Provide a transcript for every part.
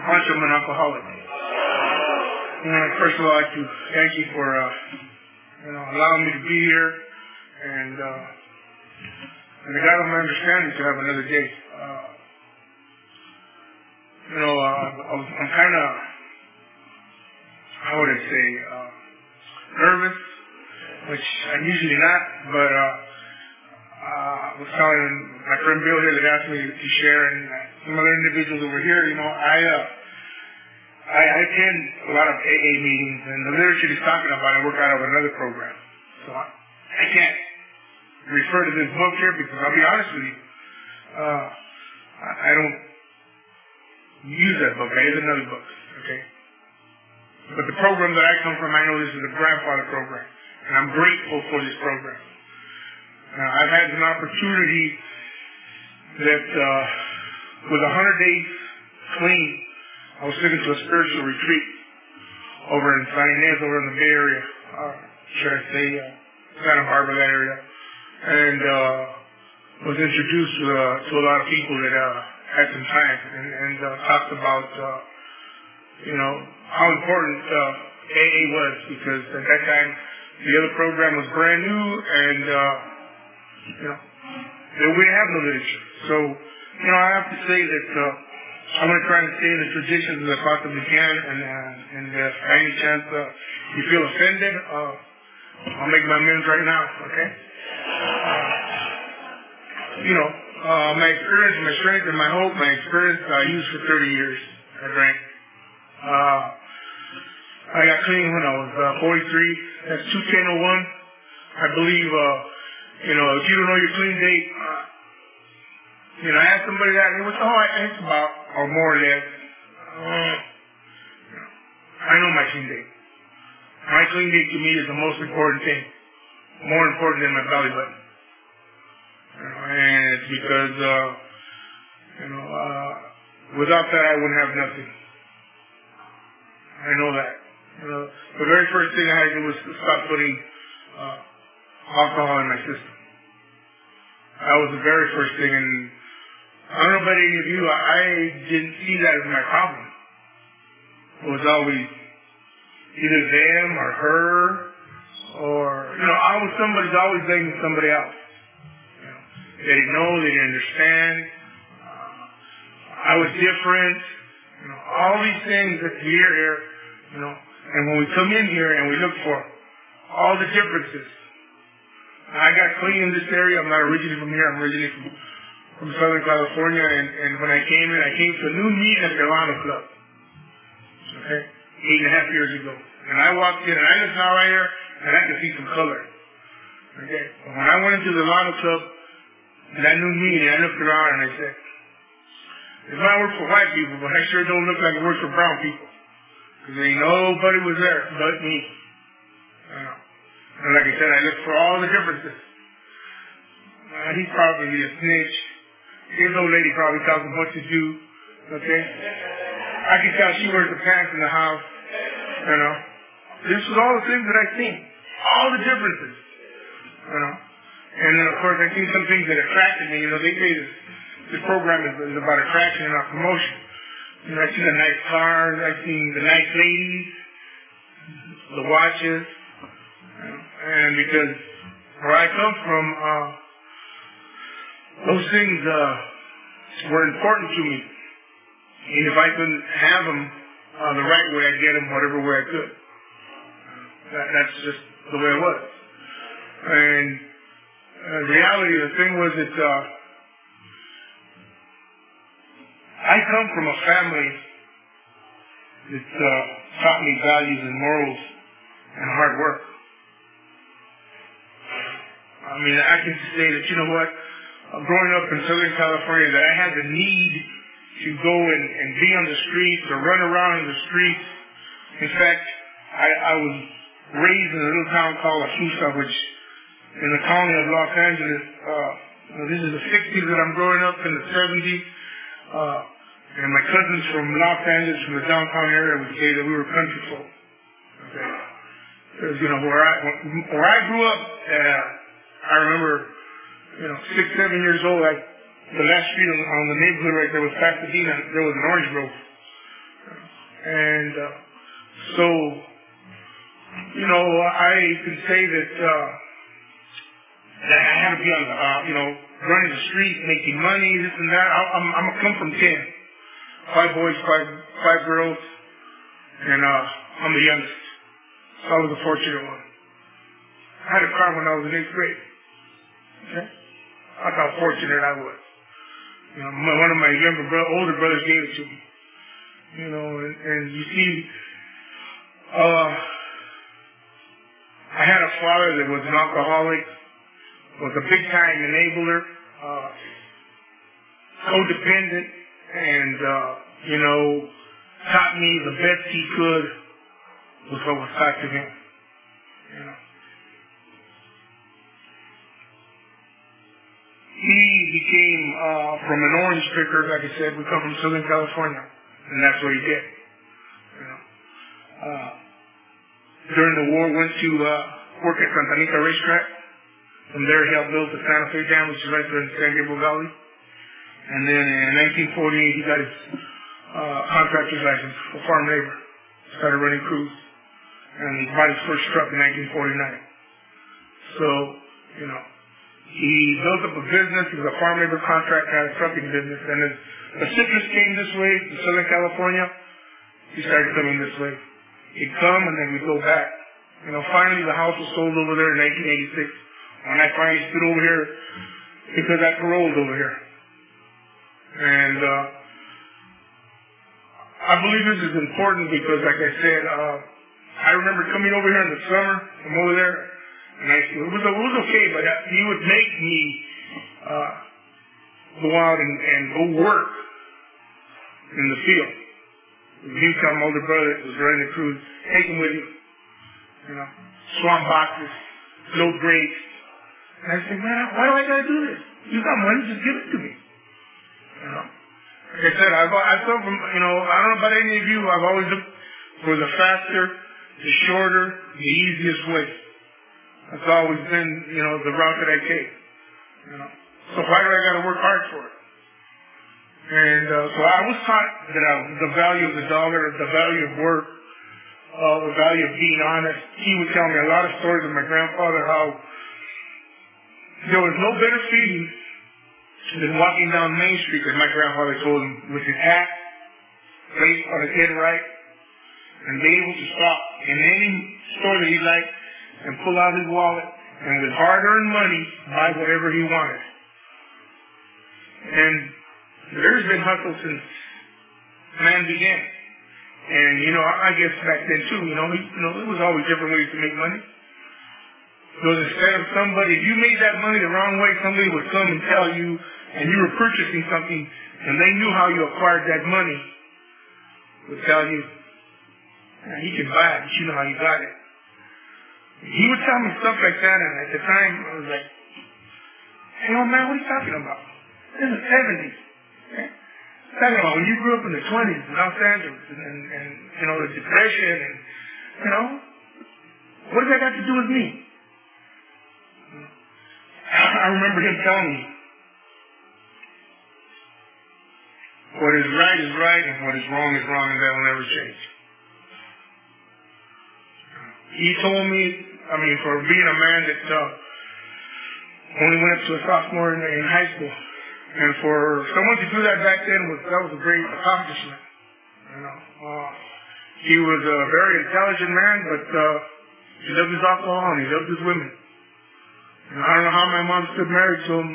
I'm I'm an alcoholic. And first of all, I'd like to thank you for, uh, you know, allowing me to be here and, uh, and the God of my understanding to have another day. Uh, you know, uh, I'm kind of, how would I say, uh, nervous, which I'm usually not, but, uh, uh, I was telling my friend Bill here that asked me to share and some other individuals over here, you know, I, uh, I, I attend a lot of AA meetings and the literature he's talking about, I work out of another program. So I, I can't refer to this book here because I'll be honest with you, uh, I, I don't use that book. I use another book, okay? But the program that I come from, I know this is a grandfather program, and I'm grateful for this program. Uh, I've had an opportunity that uh, with 100 days clean, I was taken to a spiritual retreat over in San Ynez, over in the Bay Area, uh, should I say, uh, Santa Barbara, that area, and uh, was introduced to, uh, to a lot of people that uh, had some time and, and uh, talked about, uh, you know, how important uh, AA was because at that time the other program was brand new and, uh, you know, we didn't have no literature. So, you know, I have to say that uh, I'm going to try and stay in the traditions as I possibly can and, uh, and uh, by any chance uh, you feel offended, uh, I'll make my amends right now, okay? Uh, you know, uh, my experience, my strength, and my hope, my experience I used for 30 years. I drank. Uh, I got clean when I was uh, 43. That's 21001. I believe, uh, you know, if you don't know your clean date, uh, you know, I asked somebody that, it was, oh, it's about, or more or less. Uh, I know my clean date. My clean date to me is the most important thing. More important than my belly button. And it's because, uh, you know, uh, without that I wouldn't have nothing. I know that. You know, the very first thing I had to do was to stop putting uh, alcohol in my system. That was the very first thing, and I don't know about any of you, I didn't see that as my problem. It was always either them or her, or, you know, I was somebody's always blaming somebody else. You know, they didn't know, they didn't understand. I was different. You know, all these things that hear here, you know, and when we come in here and we look for all the differences. I got clean in this area. I'm not originally from here. I'm originally from, from Southern California. And, and when I came in, I came to a new meeting at the Alano Club. Okay? Eight and a half years ago. And I walked in, and I looked out right here, and I could see some color. Okay? But when I went into the Alano Club, that new meeting, I looked around and I said, it might work for white people, but I sure don't look like it works for brown people. Because ain't nobody was there but me. Uh, and like I said, I looked for all the differences. Uh, he's probably a snitch. His old lady probably tells him what to do. Okay? I can tell she wears the pants in the house. You know? This was all the things that I seen. All the differences. You know? And then of course I seen some things that attracted me. You know, they say this, this program is, is about attraction and not promotion. You know, I seen the nice cars, I seen the nice ladies, the watches, and because where I come from, uh, those things uh, were important to me. And if I couldn't have them uh, the right way, I'd get them whatever way I could. That, that's just the way it was. And uh, reality the thing was that uh, I come from a family that uh, taught me values and morals and hard work. I mean, I can say that, you know what, growing up in Southern California, that I had the need to go and, and be on the streets or run around in the streets. In fact, I, I was raised in a little town called Azusa, which in the county of Los Angeles, uh, this is the 60s that I'm growing up in the 70s. Uh, and my cousins from Los Angeles, from the downtown area, would say that we were country folk. Okay. Because, you know, where I, where I grew up, uh, I remember, you know, six, seven years old, I, the last street on, on the neighborhood right there was Pasadena. There was an orange grove. And uh, so, you know, I can say that uh, that I had to be on the, uh, you know, running the street, making money, this and that. I, I'm, I'm a come from ten, five boys, five five girls, and uh, I'm the youngest. So I was a fortunate one. I had a car when I was in eighth grade. Okay, that's how fortunate I was. You know, my, one of my younger bro- older brothers gave it to me. You know, and, and you see, uh, I had a father that was an alcoholic, was a big time enabler, uh, codependent, and, uh, you know, taught me the best he could with what was taught to him. You know. He became, uh, from an orange picker, like I said, we come from Southern California, and that's what he did. You know. Uh, during the war, went to, uh, work at Santa Anita Racetrack. From there, he helped build the Santa Fe Dam, which is right there in San Gabriel Valley. And then in 1948, he got his uh, contractor's license for farm labor. Started running crews. And he bought his first truck in 1949. So, you know, he built up a business. He was a farm labor contractor, had a trucking business. And as the citrus came this way to Southern California, he started coming this way. He'd come and then we'd go back. You know, finally the house was sold over there in 1986. When I finally stood over here, because I paroled over here. And, uh, I believe this is important because, like I said, uh, I remember coming over here in the summer from over there, and I it was it was okay, but he would make me uh, go out and, and go work in the field. He would tell my older brother that was running the crews, take him with you, you know, swamp boxes, load grapes. And I said, man, why do I gotta do this? You got money, just give it to me. You know. Like I said, I've, I felt from, you know, I don't know about any of you, I've always looked for the faster, the shorter, the easiest way. That's always been, you know, the route that I take. You know. So why do I gotta work hard for it? And uh, so I was taught that uh, the value of the dollar, the value of work, uh, the value of being honest. He would tell me a lot of stories of my grandfather, how there was no better feeling than walking down Main Street, as my grandfather told him, with his hat placed on his head right, and be able to stop in any store that he liked and pull out his wallet and with hard-earned money buy whatever he wanted. And there's been hustle since man began. And, you know, I guess back then too, you know, you know, there was always different ways to make money. So instead of somebody, if you made that money the wrong way, somebody would come and tell you, and you were purchasing something, and they knew how you acquired that money, would tell you, you can buy it, but you know how you got it. He would tell me stuff like that, and at the time, I was like, hey, old man, what are you talking about? This is the 70s. Okay? Talking about when you grew up in the 20s in Los Angeles, and, and, and you know, the Depression, and, you know, what does that got to do with me? I remember him telling me, what is right is right, and what is wrong is wrong, and that will never change. He told me, I mean, for being a man that uh, only went up to a sophomore in, in high school, and for someone to do that back then was that was a great accomplishment. You know, uh, he was a very intelligent man, but uh, he loved his alcohol and he loved his women. And I don't know how my mom stood married to him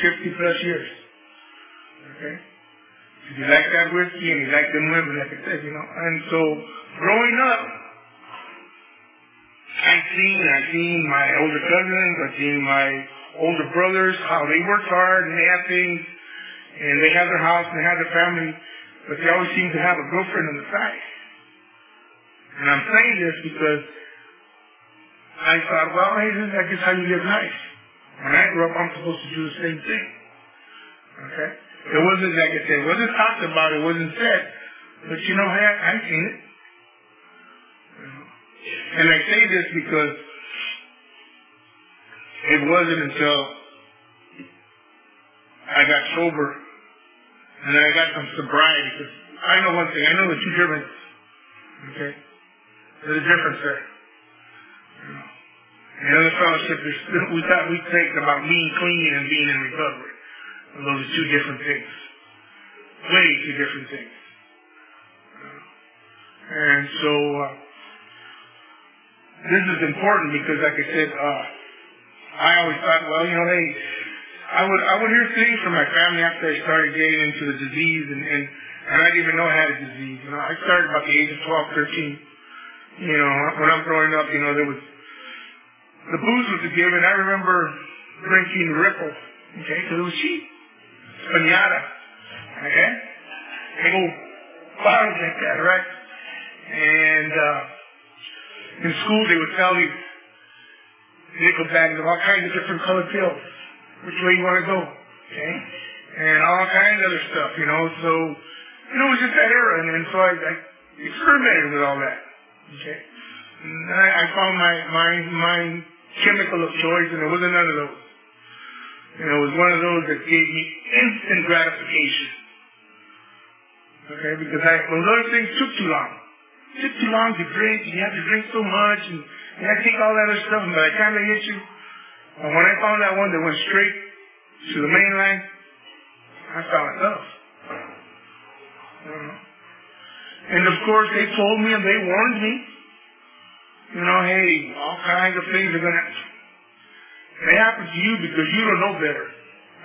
50 plus years. Okay? He liked that whiskey and he liked them women, like I said, you know. And so, growing up, I've seen, I've seen my older cousins, I've seen my older brothers, how they worked hard and they have things, and they have their house and they have their family, but they always seem to have a girlfriend on the side. And I'm saying this because I thought, well, hey, this is I guess how you live life. When I grew up, I'm supposed to do the same thing. Okay? It wasn't, like I said, it wasn't talked about, it wasn't said. But you know, I've seen it. And I say this because it wasn't until I got sober and I got some sobriety. Because I know one thing, I know the two difference Okay? There's a difference there. In other fellowship, we thought we think about being clean and being in recovery. Those are two different things. Way two different things. And so, uh, this is important because, like I said, uh, I always thought, well, you know, hey, I would I would hear things from my family after I started getting into the disease, and and, and I didn't even know I had a disease. You know, I started about the age of 12, 13. You know, when I'm growing up, you know, there was the booze was a given. I remember drinking Ripple, okay, because it was cheap. Spañada, okay, big old bottles like that, right? And uh, in school they would sell these nickel bags of all kinds of different colored pills. Which way you want to go, okay? And all kinds of other stuff, you know. So, you know, it was just that era, and, and so I, I experimented with all that, okay? And I, I found my my my chemical of choice, and it wasn't none of those. And it was one of those that gave me instant gratification. Okay, because I, those things took too long. Took too long to drink, and you have to drink so much, and you have to take all that other stuff, and by the time they hit you, and when I found that one that went straight to the main line, I found it love. Mm-hmm. And of course, they told me and they warned me, you know, hey, all kinds of things are gonna, they happen to you because you don't know better.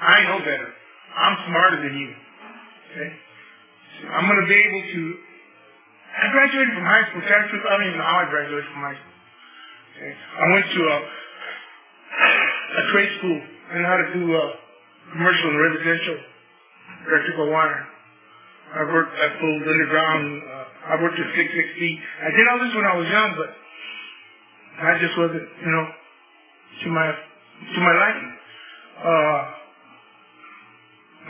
I know better. I'm smarter than you. Okay? I'm gonna be able to, I graduated from high school. I don't even know how I graduated from high school. Okay? I went to a, a trade school. I know how to do uh, commercial and residential electrical wire. I worked, I pulled underground, uh, I worked at 660. I did all this when I was young, but I just wasn't, you know, to my, to my liking. Uh,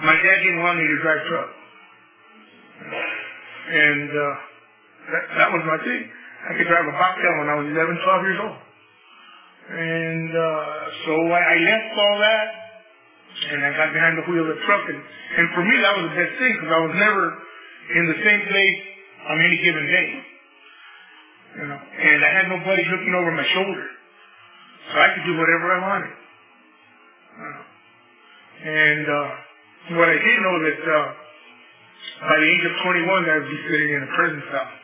my dad didn't want me to drive truck. And, uh, that, that was my thing. I could drive a bobtail when I was 11, 12 years old. And uh, so I, I left all that, and I got behind the wheel of the truck. And, and for me, that was the best thing because I was never in the same place on any given day. You know, and I had nobody looking over my shoulder, so I could do whatever I wanted. Uh, and uh, what I did know that uh, by the age of 21, I would be sitting in a prison cell.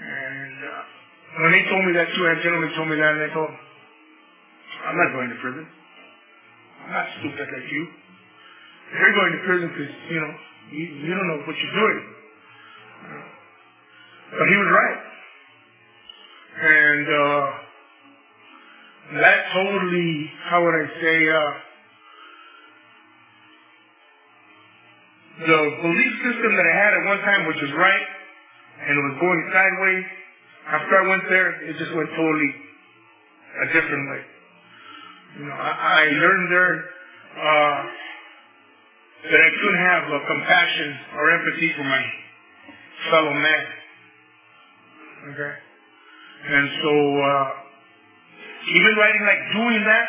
And uh, when they told me that too, that gentleman told me that, and I him, I'm not going to prison. I'm not stupid like you. You're going to prison because, you know, you, you don't know what you're doing. But he was right. And uh, that totally, how would I say, uh, the belief system that I had at one time, which was right, and it was going sideways, after I went there, it just went totally a different way. You know, I, I learned there uh, that I couldn't have uh, compassion or empathy for my fellow man. Okay? And so, uh, even writing like doing that,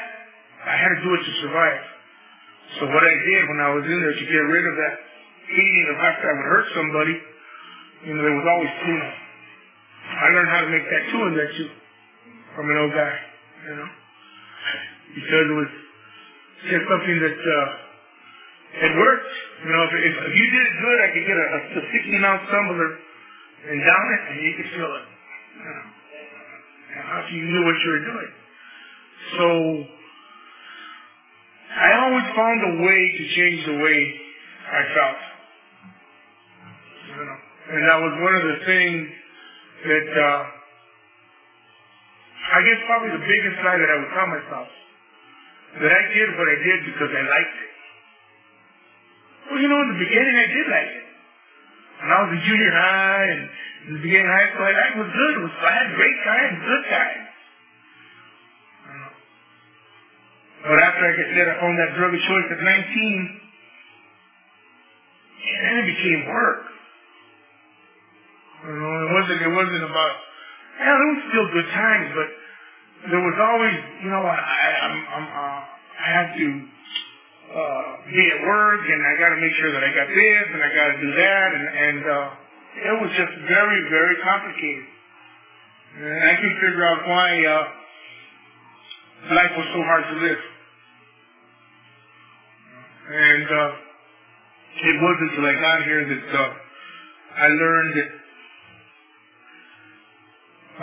I had to do it to survive. So what I did when I was in there to get rid of that feeling of after I would hurt somebody, you know, there was always tuna. I learned how to make that tuna there too from an old guy, you know, because it was just something that uh, it worked. You know, if, if, if you did it good, I could get a, a 16 ounce tumbler and down it, and you could feel it. You know, and after you knew what you were doing. So I always found a way to change the way I felt. And that was one of the things that uh, I guess probably the biggest lie that I would tell myself that I did what I did because I liked it. Well, you know, in the beginning I did like it. When I was in junior high and in the beginning of high school, I was good. It was, I had great times, good times. But after, I said, I found that drug of choice at 19, and then it became work. You know, it wasn't, it wasn't about, yeah, there was still good times, but there was always, you know, I, I, I'm, I'm, uh, I have to, uh, be at work and I gotta make sure that I got this and I gotta do that and, and, uh, it was just very, very complicated. And I can figure out why uh, life was so hard to live. And uh, it wasn't until I got here that uh, I learned that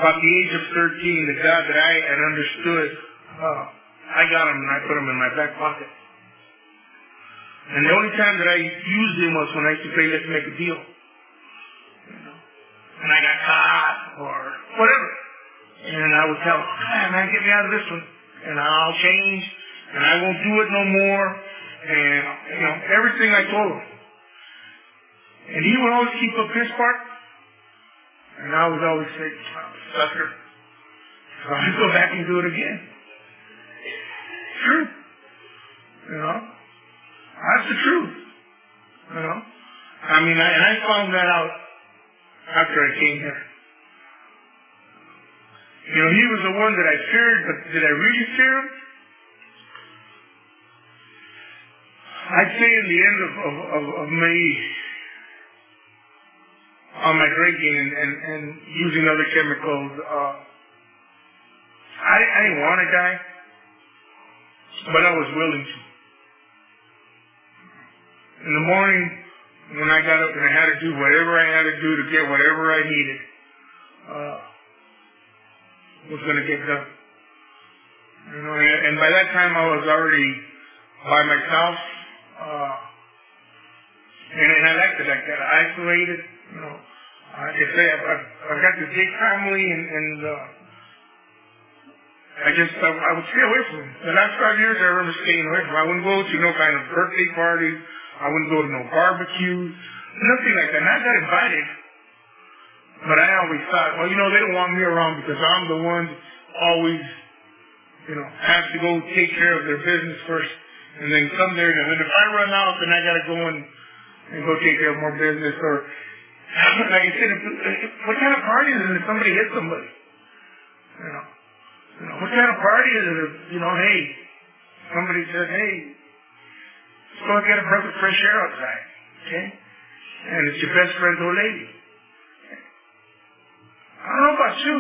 about the age of 13, the God that I had understood, uh, I got him and I put him in my back pocket. And the only time that I used him was when I used to play Let's Make a Deal. And I got caught or whatever. And I would tell him, hey, man, get me out of this one. And I'll change. And I won't do it no more. And, you know, everything I told him. And he would always keep up his part. And I would always say, sucker. So I'd go back and do it again. True. You know? That's the truth. You know? I mean, I, and I found that out after I came here. You know, he was the one that I feared, but did I really fear him? I'd say in the end of, of, of, of me on my drinking and, and, and using other chemicals, uh, I, I didn't want to die, but I was willing to. In the morning, when I got up and I had to do whatever I had to do to get whatever I needed, uh, was going to get done. You know, and, by that time I was already by myself, uh, and, and I it like that, isolated. You know, like I say, I've, I've, I've got this big family, and, and uh, I just I, I would stay away from them. The last five years, I remember staying away from. Them. I wouldn't go to no kind of birthday parties. I wouldn't go to no barbecues, nothing like that. And I got invited, but I always thought, well, you know, they don't want me around because I'm the one always, you know, has to go take care of their business first, and then come there. And then if I run out, then I got to go and and go take care of more business. Or like I said, if, if, what kind of party is it if somebody hits somebody? You know, you know, what kind of party is it if you know, hey, somebody says, hey, let's go get a breath of fresh air outside, okay? And it's your best friend's old lady. I don't know about you,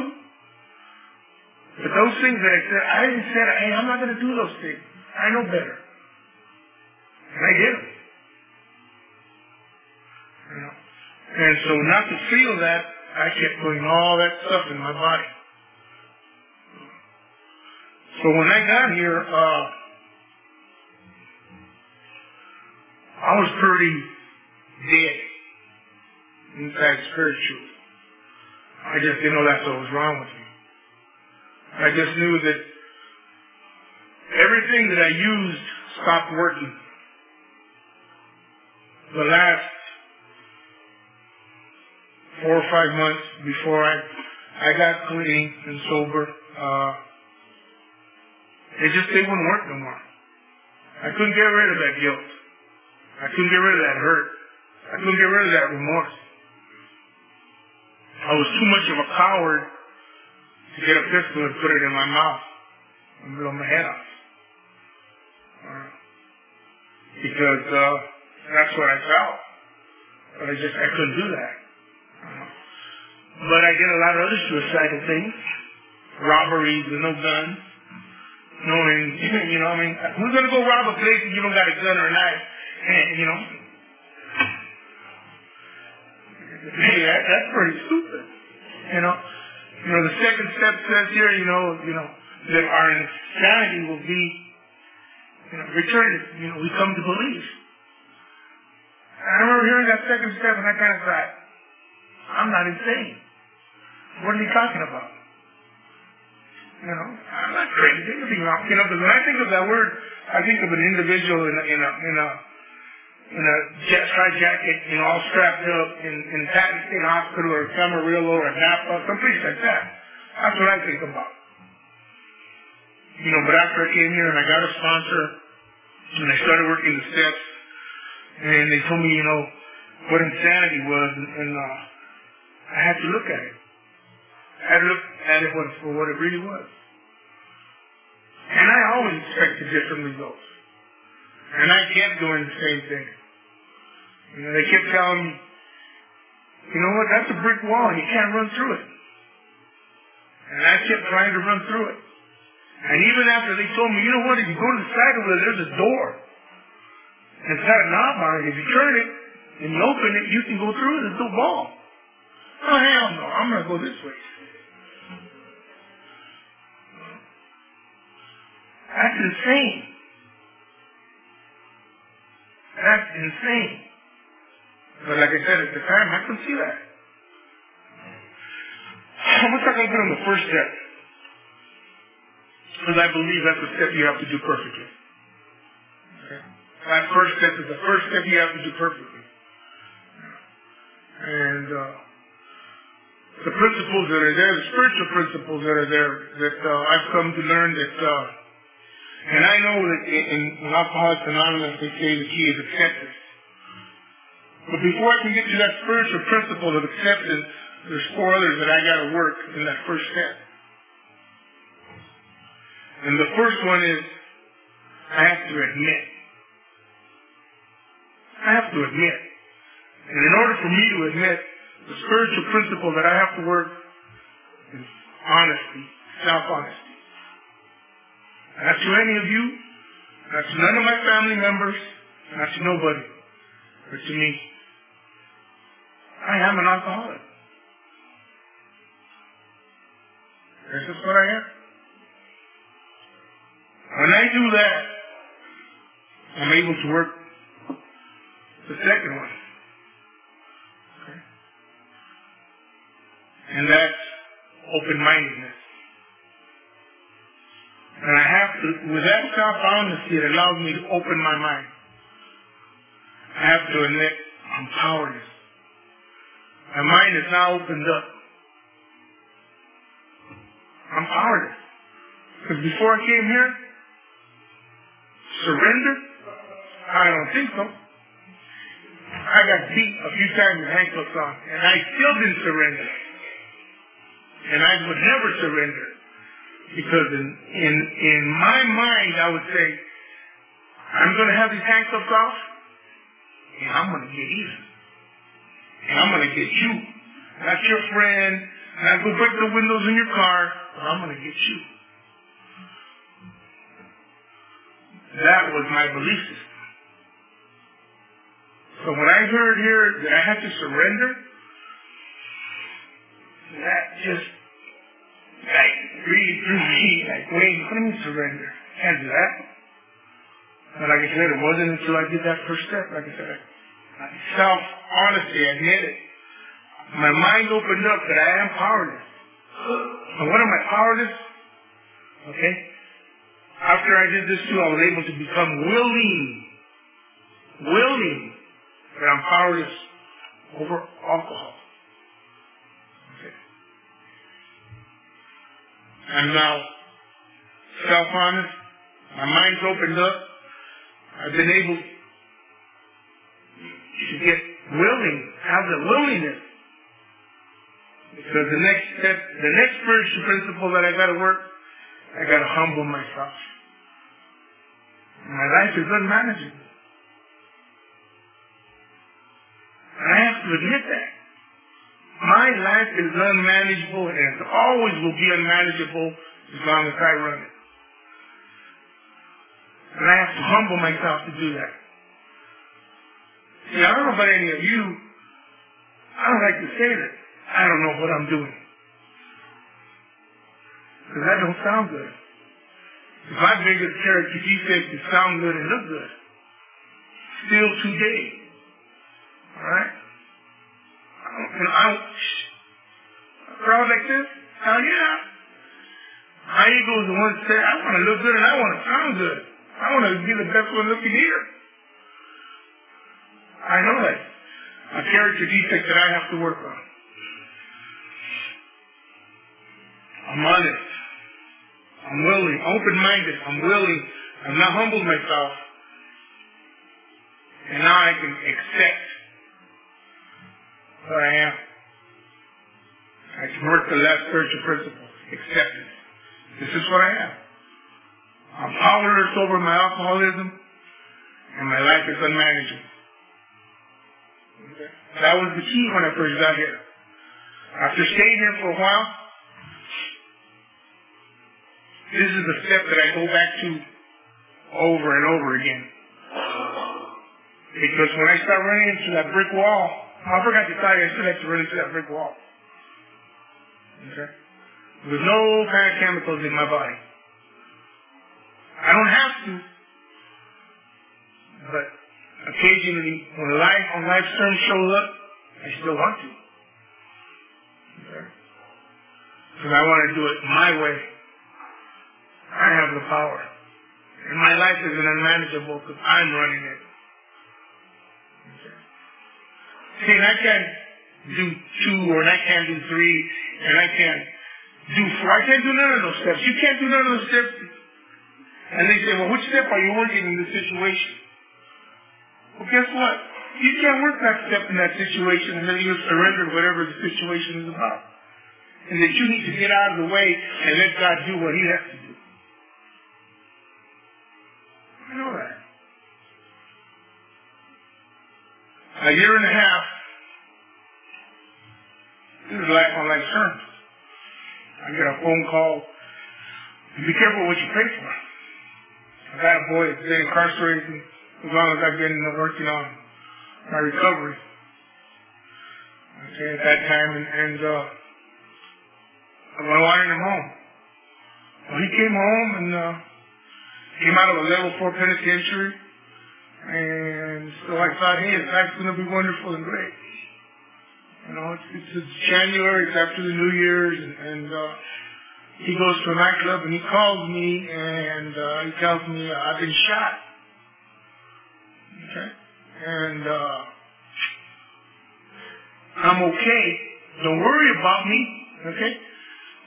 but those things that I said, I didn't say, hey, I'm not going to do those things. I know better. And I did And so not to feel that, I kept putting all that stuff in my body. So when I got here, uh, I was pretty dead In inside spiritually. I just didn't know that's what was wrong with me. I just knew that everything that I used stopped working. The last four or five months before I I got clean and sober, uh, it just they wouldn't work no more. I couldn't get rid of that guilt. I couldn't get rid of that hurt. I couldn't get rid of that remorse. I was too much of a coward to get a pistol and put it in my mouth and blow my head off. Because uh, that's what I felt. But I just I couldn't do that. But I did a lot of other suicidal things, robberies with no guns. Knowing, you know, I mean, who's gonna go rob a place if you don't got a gun or a knife? And, you know, hey, that, that's pretty stupid. You know, you know, the second step says here, you know, you know, that our insanity will be, you know, returned. You know, we come to believe. I remember hearing that second step, and I kind of thought, I'm not insane. What are you talking about? You know, I'm not crazy. You know, because when I think of that word, I think of an individual in a, in a, in a in a jet striped jacket, you know, all strapped up in, in Patton State Hospital or Camarillo or Napa, someplace like that. That's what I think about. You know, but after I came here and I got a sponsor and I started working the steps and they told me, you know, what insanity was and, and uh, I had to look at it. I had at it for what it really was. And I always expected different results. And I kept doing the same thing. You know, they kept telling me, you know what? That's a brick wall. You can't run through it. And I kept trying to run through it. And even after they told me, you know what? If you go to the side of it, there's a door. And it's got a knob on it. If you turn it and you open it, you can go through it. It's a wall. Oh, hell no. I'm going to go this way. That's insane. That's insane. But like I said at the time, I couldn't see that. I'm going to talk a little bit on the first step. Because I believe that's the step you have to do perfectly. Okay? That first step is the first step you have to do perfectly. And uh, the principles that are there, the spiritual principles that are there, that uh, I've come to learn that, uh, and I know that in, in Alcoholics Anonymous they say the key is acceptance. But before I can get to that spiritual principle of acceptance, there's four others that I got to work in that first step. And the first one is I have to admit. I have to admit. And in order for me to admit, the spiritual principle that I have to work is honesty, self-honesty. Not to any of you, not to none of my family members, not to nobody, but to me. I am an alcoholic. This is what I am. When I do that, I'm able to work the second one. Okay? And that's open-mindedness. And I have to, with that self-honesty, it allows me to open my mind. I have to admit I'm powerless. My mind is now opened up. I'm powerless. Because before I came here, surrender? I don't think so. I got beat a few times with handcuffs on, and I still didn't surrender. And I would never surrender. Because in, in, in my mind, I would say, I'm going to have these handcuffs off, and I'm going to get even. And I'm going to get you. Not your friend. Not go break the windows in your car, but I'm going to get you. That was my belief system. So when I heard here that I had to surrender, that just like through me like, do you surrender? Can't do that. But like I said, it wasn't until I did that first step, like I said, self-honesty, I admit it. My mind opened up that I am powerless. And what am I powerless? Okay? After I did this too, I was able to become willing, willing that I'm powerless over alcohol. I'm now self-honest. My mind's opened up. I've been able to get willing, have the willingness. Because the next step, the next spiritual principle that I gotta work, I gotta humble myself. My life is unmanageable. And I have to admit that. My life is unmanageable and it always will be unmanageable as long as I run it. And I have to humble myself to do that. See, I don't know about any of you. I don't like to say that. I don't know what I'm doing. Because that don't sound good. If I make a character defect to sound good and look good, still today. Alright? I, a crowd like this, hell yeah. My ego is the one that said, I want to look good and I want to sound good. I want to be the best one looking here. I know that. A character defect that I have to work on. I'm honest. I'm willing, open-minded. I'm willing. I've not humbled myself. And now I can accept what I am. I can work the last spiritual principle, acceptance. This is what I am. I'm powerless over my alcoholism, and my life is unmanageable. That was the key when I first got here. After staying here for a while, this is the step that I go back to over and over again. Because when I start running into that brick wall, Oh, I forgot you, I still have to run into that brick wall. Okay? With no kind of chemicals in my body. I don't have to, but occasionally when life on life's terms shows up, I still want to. Okay? Because I want to do it my way. I have the power. And my life isn't unmanageable because I'm running it. And I can't do two or I can't do three and I can't do four. I can't do none of those steps. You can't do none of those steps. And they say, well, which step are you working in this situation? Well, guess what? You can't work that step in that situation and then you surrender whatever the situation is about. And that you need to get out of the way and let God do what he has to do. I know that. A year and a half, this is life on life terms. I get a phone call. Be careful what you pray for. I got a boy that's been incarcerated as long as I've been working on my recovery. Okay, at that time, and, and uh, I wanted him home. Well, he came home and uh, came out of a level four penitentiary, and so I thought, hey, life's going to be wonderful and great. You know, it's, it's, it's January, it's after the New Year's, and, and uh, he goes to a nightclub and he calls me and uh, he tells me uh, I've been shot. Okay, and uh, I'm okay. Don't worry about me. Okay,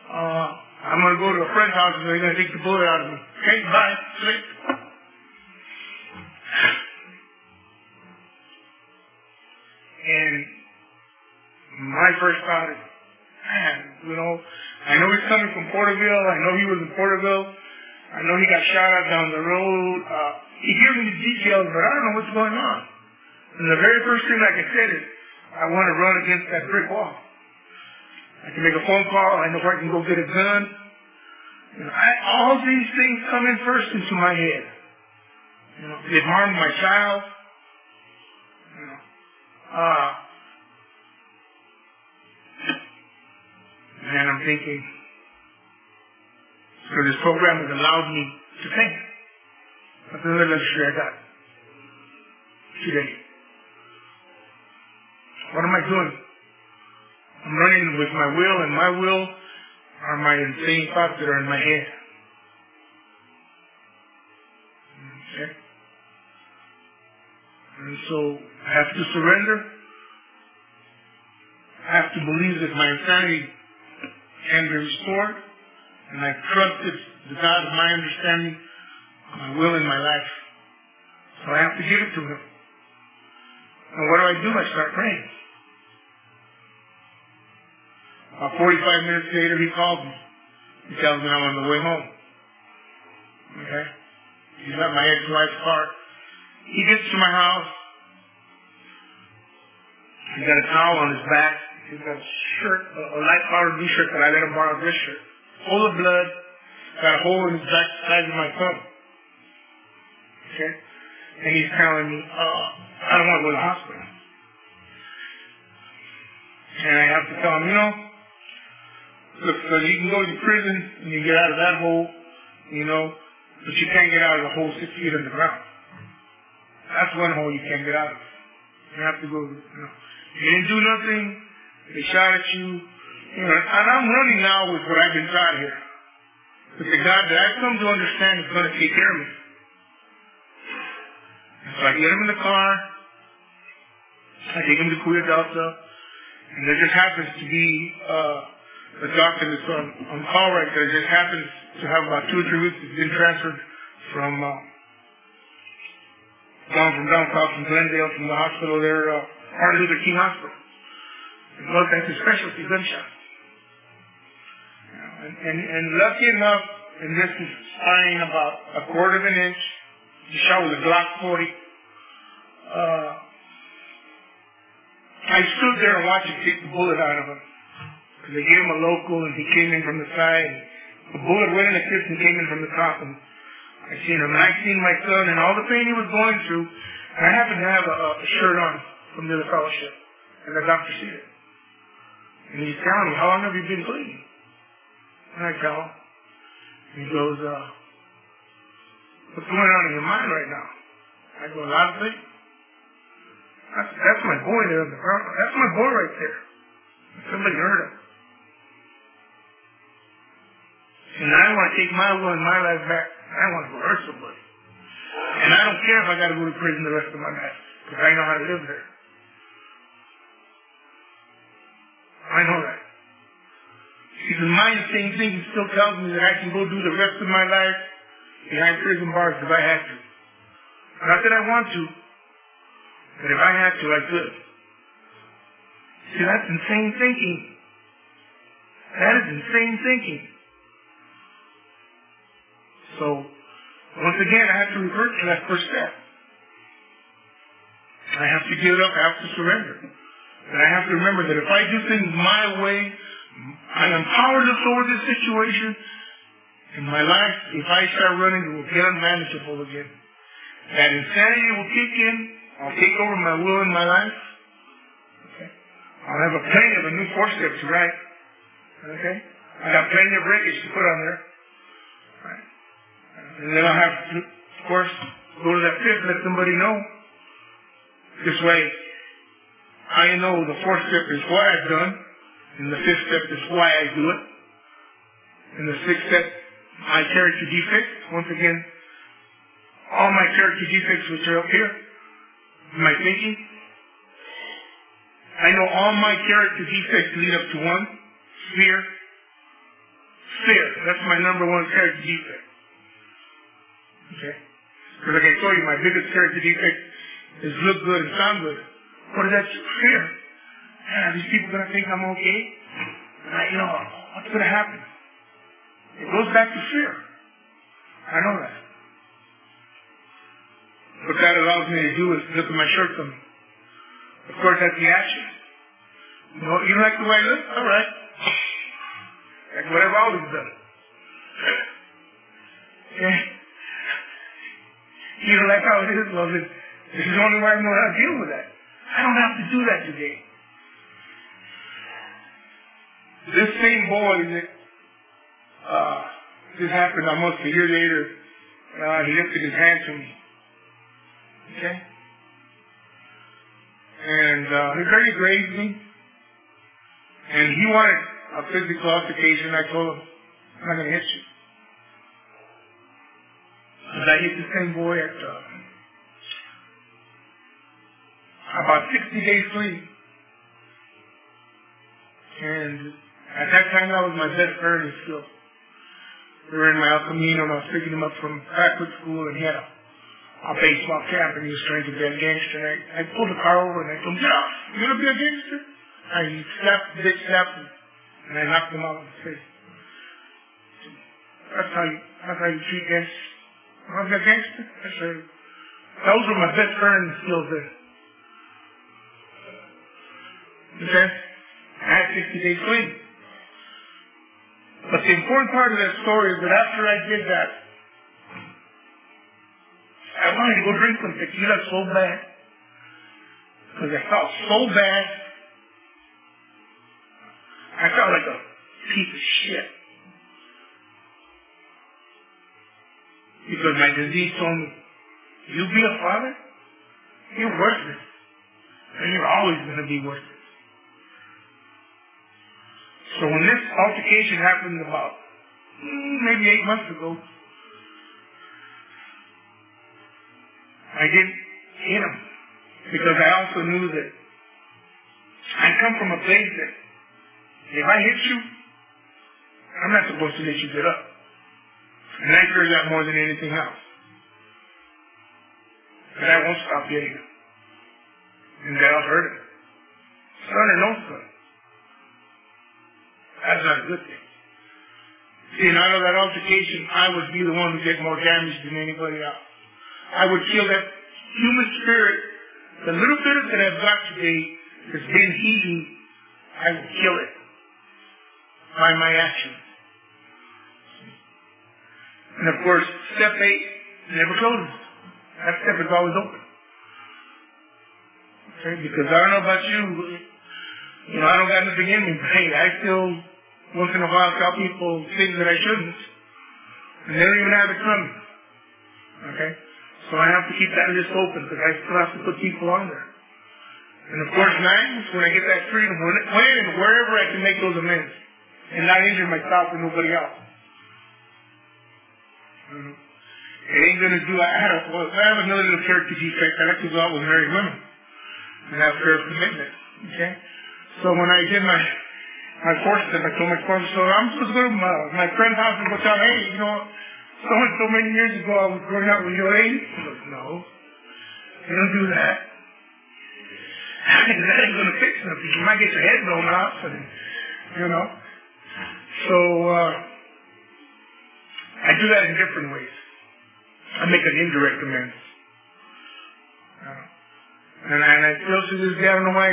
uh, I'm gonna go to a friend's house and they're gonna take the bullet out of me. Okay, bye. And my first thought is, man, you know, I know he's coming from Porterville. I know he was in Porterville. I know he got shot at down the road. Uh, he gave me the details, but I don't know what's going on. And the very first thing, I said, is I want to run against that brick wall. I can make a phone call. I know where I can go get a gun. I, all these things come in first into my head. You know, harmed my child. You know, uh, and I'm thinking, so this program has allowed me to think. Luxury I got today. What am I doing? I'm running with my will, and my will are my insane thoughts that are in my head. Okay? And so I have to surrender. I have to believe that my insanity can be restored. And I trusted the God of my understanding, my will in my life. So I have to give it to him. And what do I do? I start praying. About 45 minutes later, he calls me. He tells me I'm on the way home. Okay? He's got my ex-wife's car. He gets to my house. He's got a towel on his back. He's got a shirt, a light colored blue shirt that I let him borrow this shirt. Full of blood. Got a hole in his back side of my thumb. Okay? And he's telling me, uh, I don't want to go to the hospital. And I have to tell him, you know, look, so you can go to prison and you get out of that hole, you know, but you can't get out of the hole six feet underground. That's one hole you can't get out of. You have to go, you know. You didn't do nothing. They shot at you. And I'm running now with what I've been taught here. But the God that I've come to understand is going to take care of me. So I get him in the car. I take him to Kaweah Delta. And there just happens to be uh, a doctor that's on, on call right there. Just happens to have about two or three weeks. He's been transferred from uh, down from down south from Glendale from the hospital there, uh, Martin Luther King Hospital. And look, that's a specialty gunshot. And, and, and lucky enough, and this is flying about a quarter of an inch, the shot was a Glock 40. Uh, I stood there and watched him take the bullet out of him. Because they gave him a local and he came in from the side. And the bullet went in the fist and came in from the top. And I seen him. And I seen my son and all the pain he was going through. And I happened to have a, a shirt on from the other fellowship. And the doctor see it. And he's telling me, how long have you been bleeding? And I tell him. And he goes, uh, what's going on in your mind right now? I go, a lot of things. That's, that's my boy there in the front. That's my boy right there. Somebody hurt him. And I want to take my will and my life back. I want to go hurt somebody. And I don't care if I got to go to prison the rest of my life. Because I know how to live there. I know that. See, the mind thing he still tells me that I can go do the rest of my life behind prison bars if I had to. Not that I want to, but if I had to, I could. See, that's insane thinking. That is insane thinking. So, once again, I have to revert to that first step. I have to give it up. I have to surrender. And I have to remember that if I do things my way, I am powerless over this situation. In my life, if I start running, it will get unmanageable again. That insanity will kick in. I'll take over my will in my life. Okay. I'll have a plenty of a new forceps ride. Okay. I got plenty of breakage to put on there. Right. And then I'll have to, of course, go to that fifth, let somebody know. This way, I know the fourth step is what I've done, and the fifth step is why I do it. And the sixth step, my character defects. Once again, all my character defects which are up here, in my thinking. I know all my character defects lead up to one, fear. Fear, that's my number one character defect. Okay? Because like I told you, my biggest character defect is look good and sound good. What is that? Fear. These people going to think I'm okay? I, you know, what's going to happen? It goes back to fear. I know that. What that allows me to do is look at my shortcomings. Of course, that's the action. You know, you like the way I look? All right. Like what I've always done. Okay? You don't like how it is? Well, this, this is the only way I know how to deal with that. I don't have to do that today. This same boy that uh, this happened almost a year later, uh, he lifted his hand to me. Okay? And uh, he very grazed me. And he wanted a physical altercation. I told him, I'm not going to hit you. But I hit the same boy at uh, about 60 days clean. And at that time, I was my best friend school. We were in my El Camino, and I was picking him up from backward school, and he had a, a baseball cap, and he was trying to be a gangster. And I, I pulled the car over, and I told him, yeah, you going to be a gangster? I slapped the big slap, and I knocked him out of the face. That's how you, that's how you treat gangsters. I'm a gangster. I said, those were my best friend skills there. Okay? I had 60 days clean. But the important part of that story is that after I did that, I wanted to go drink some tequila so bad. Because I felt so bad. I felt like a piece of shit. Because my disease told me, you be a father, you're worthless. And you're always going to be worthless. So when this altercation happened about mm, maybe eight months ago, I didn't hit him because I also knew that I come from a place that if I hit you, I'm not supposed to let you get up. And I fear that more than anything else. But I won't stop hitting him. And that'll hurt him. Son or no son. That's not a good thing. See, and out of that altercation, I would be the one who get more damage than anybody else. I would feel that human spirit, the little bit of that I've got today, it's been eaten, I will kill it by my actions. And of course, step eight never closes. That step is always open. Okay, because I don't know about you, you know, I don't got nothing in me, but hey, I still once in a while tell people things that I shouldn't. And they don't even have it coming. Okay? So I have to keep that list open because I still have to put people on there. And of course, nine when I get that freedom, when, when and wherever I can make those amends and not injure myself or nobody else. Mm-hmm. It ain't gonna do. I had a, well, I have another little character defect. I like to go out with married women and have fair commitment. Okay, so when I did my my fourth step, I told my sponsor, so I'm supposed to go to my, my friend's house and go tell, hey, you know, so and so many years ago I was going out with your lady. Goes, no, you don't do that. that ain't gonna fix nothing. You might get your head blown off, and you know. So uh, I do that in different ways. I make an indirect amends. Uh, and, I, and I still to this day, I don't know why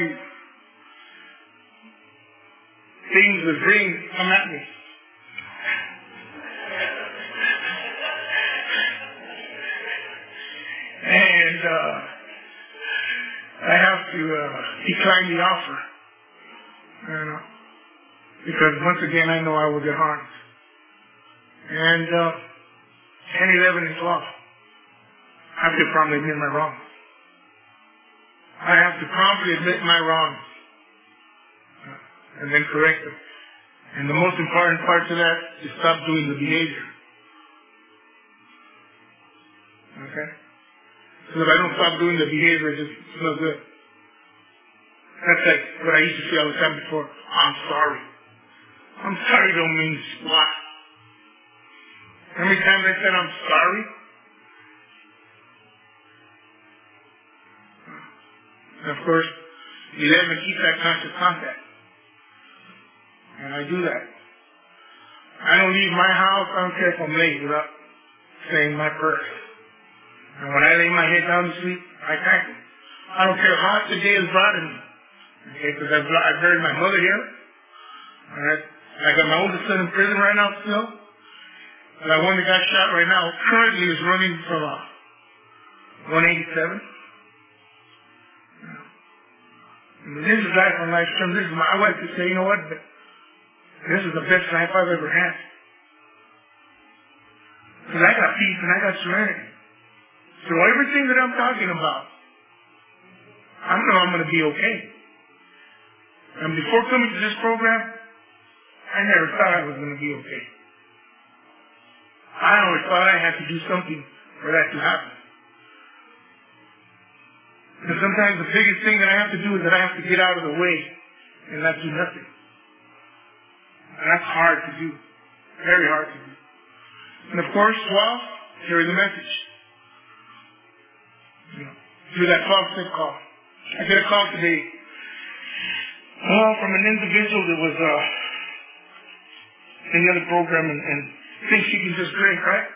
things with dreams come at me. And uh, I have to uh, decline the offer. You know, because once again, I know I will get harmed. And uh, 10, 11 is law. I have to promptly admit my wrong. I have to promptly admit my wrongs and then correct them. And the most important part to that is stop doing the behavior. Okay? So if I don't stop doing the behavior, it's just it's no good. That's like what I used to say all the time before. I'm sorry. I'm sorry don't mean squat. How many times I said I'm sorry? And of course, you me keep that conscious contact. And I do that. I don't leave my house, I don't care if I'm late, without saying my prayer. And when I lay my head down to sleep, I thank him. I don't care how the day is brought me. Okay, because I've, I've buried my mother here. Alright. I got my oldest son in prison right now still. And that one that got shot right now currently is running from uh, 187. And this is life on life term. This is my wife to say, you know what? This is the best life I've ever had. Because I got peace and I got serenity. So everything that I'm talking about, I know I'm going to be okay. And before coming to this program, I never thought I was going to be okay. I always thought I had to do something for that to happen. Because sometimes the biggest thing that I have to do is that I have to get out of the way and not do nothing. And that's hard to do. Very hard to do. And of course, 12, carry the message. You know, do that 12 step call. I get a call today. Well, from an individual that was uh, in the other program and, and thinks she can just drink, right?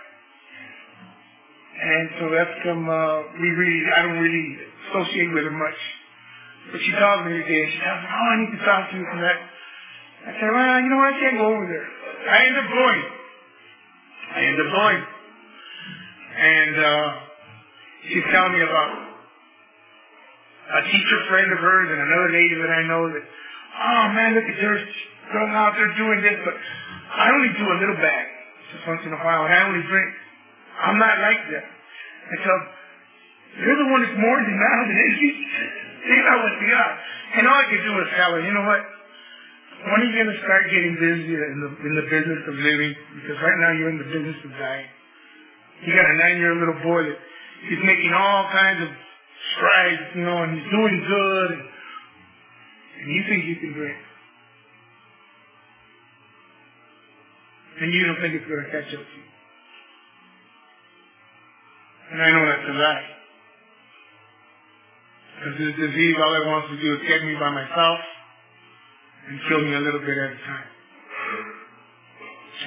And so that's come, uh, we really, I don't really associate with her much. But she called me today and she said, oh, I need to talk to you from that. I said, well, you know what, I can't go over there. I end up going. I end up going. And, uh, she's telling me about a teacher friend of hers and another lady that I know that, oh man, look at her going out there doing this, but I only do a little bag, just once in a while, and I only drink. I'm not like that. I tell you're the one that's more now than she. You know what they are. And all I could do was tell her, you know what? When are you going to start getting busy in the, in the business of living? Because right now you're in the business of dying. You got a nine-year-old little boy that he's making all kinds of strides, you know, and he's doing good. And, and you think you can drink. And you don't think it's going to catch up to you. And I know that's a lie. Because this disease, all it wants to do is get me by myself and kill me a little bit at a time.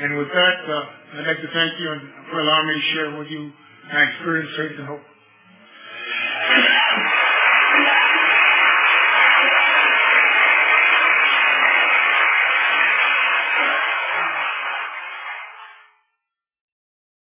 And with that, uh, I'd like to thank you for allowing me to share with you my experience, faith, and hope.